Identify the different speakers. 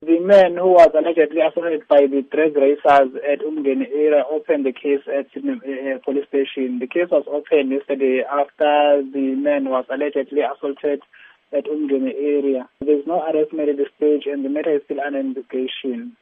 Speaker 1: The man who was allegedly assaulted by the drag racers at Umgeni area opened the case at Sydney uh, uh, police station. The case was opened yesterday after the man was allegedly assaulted at Umgeni area. There is no arrest made at this stage and the matter is still under investigation.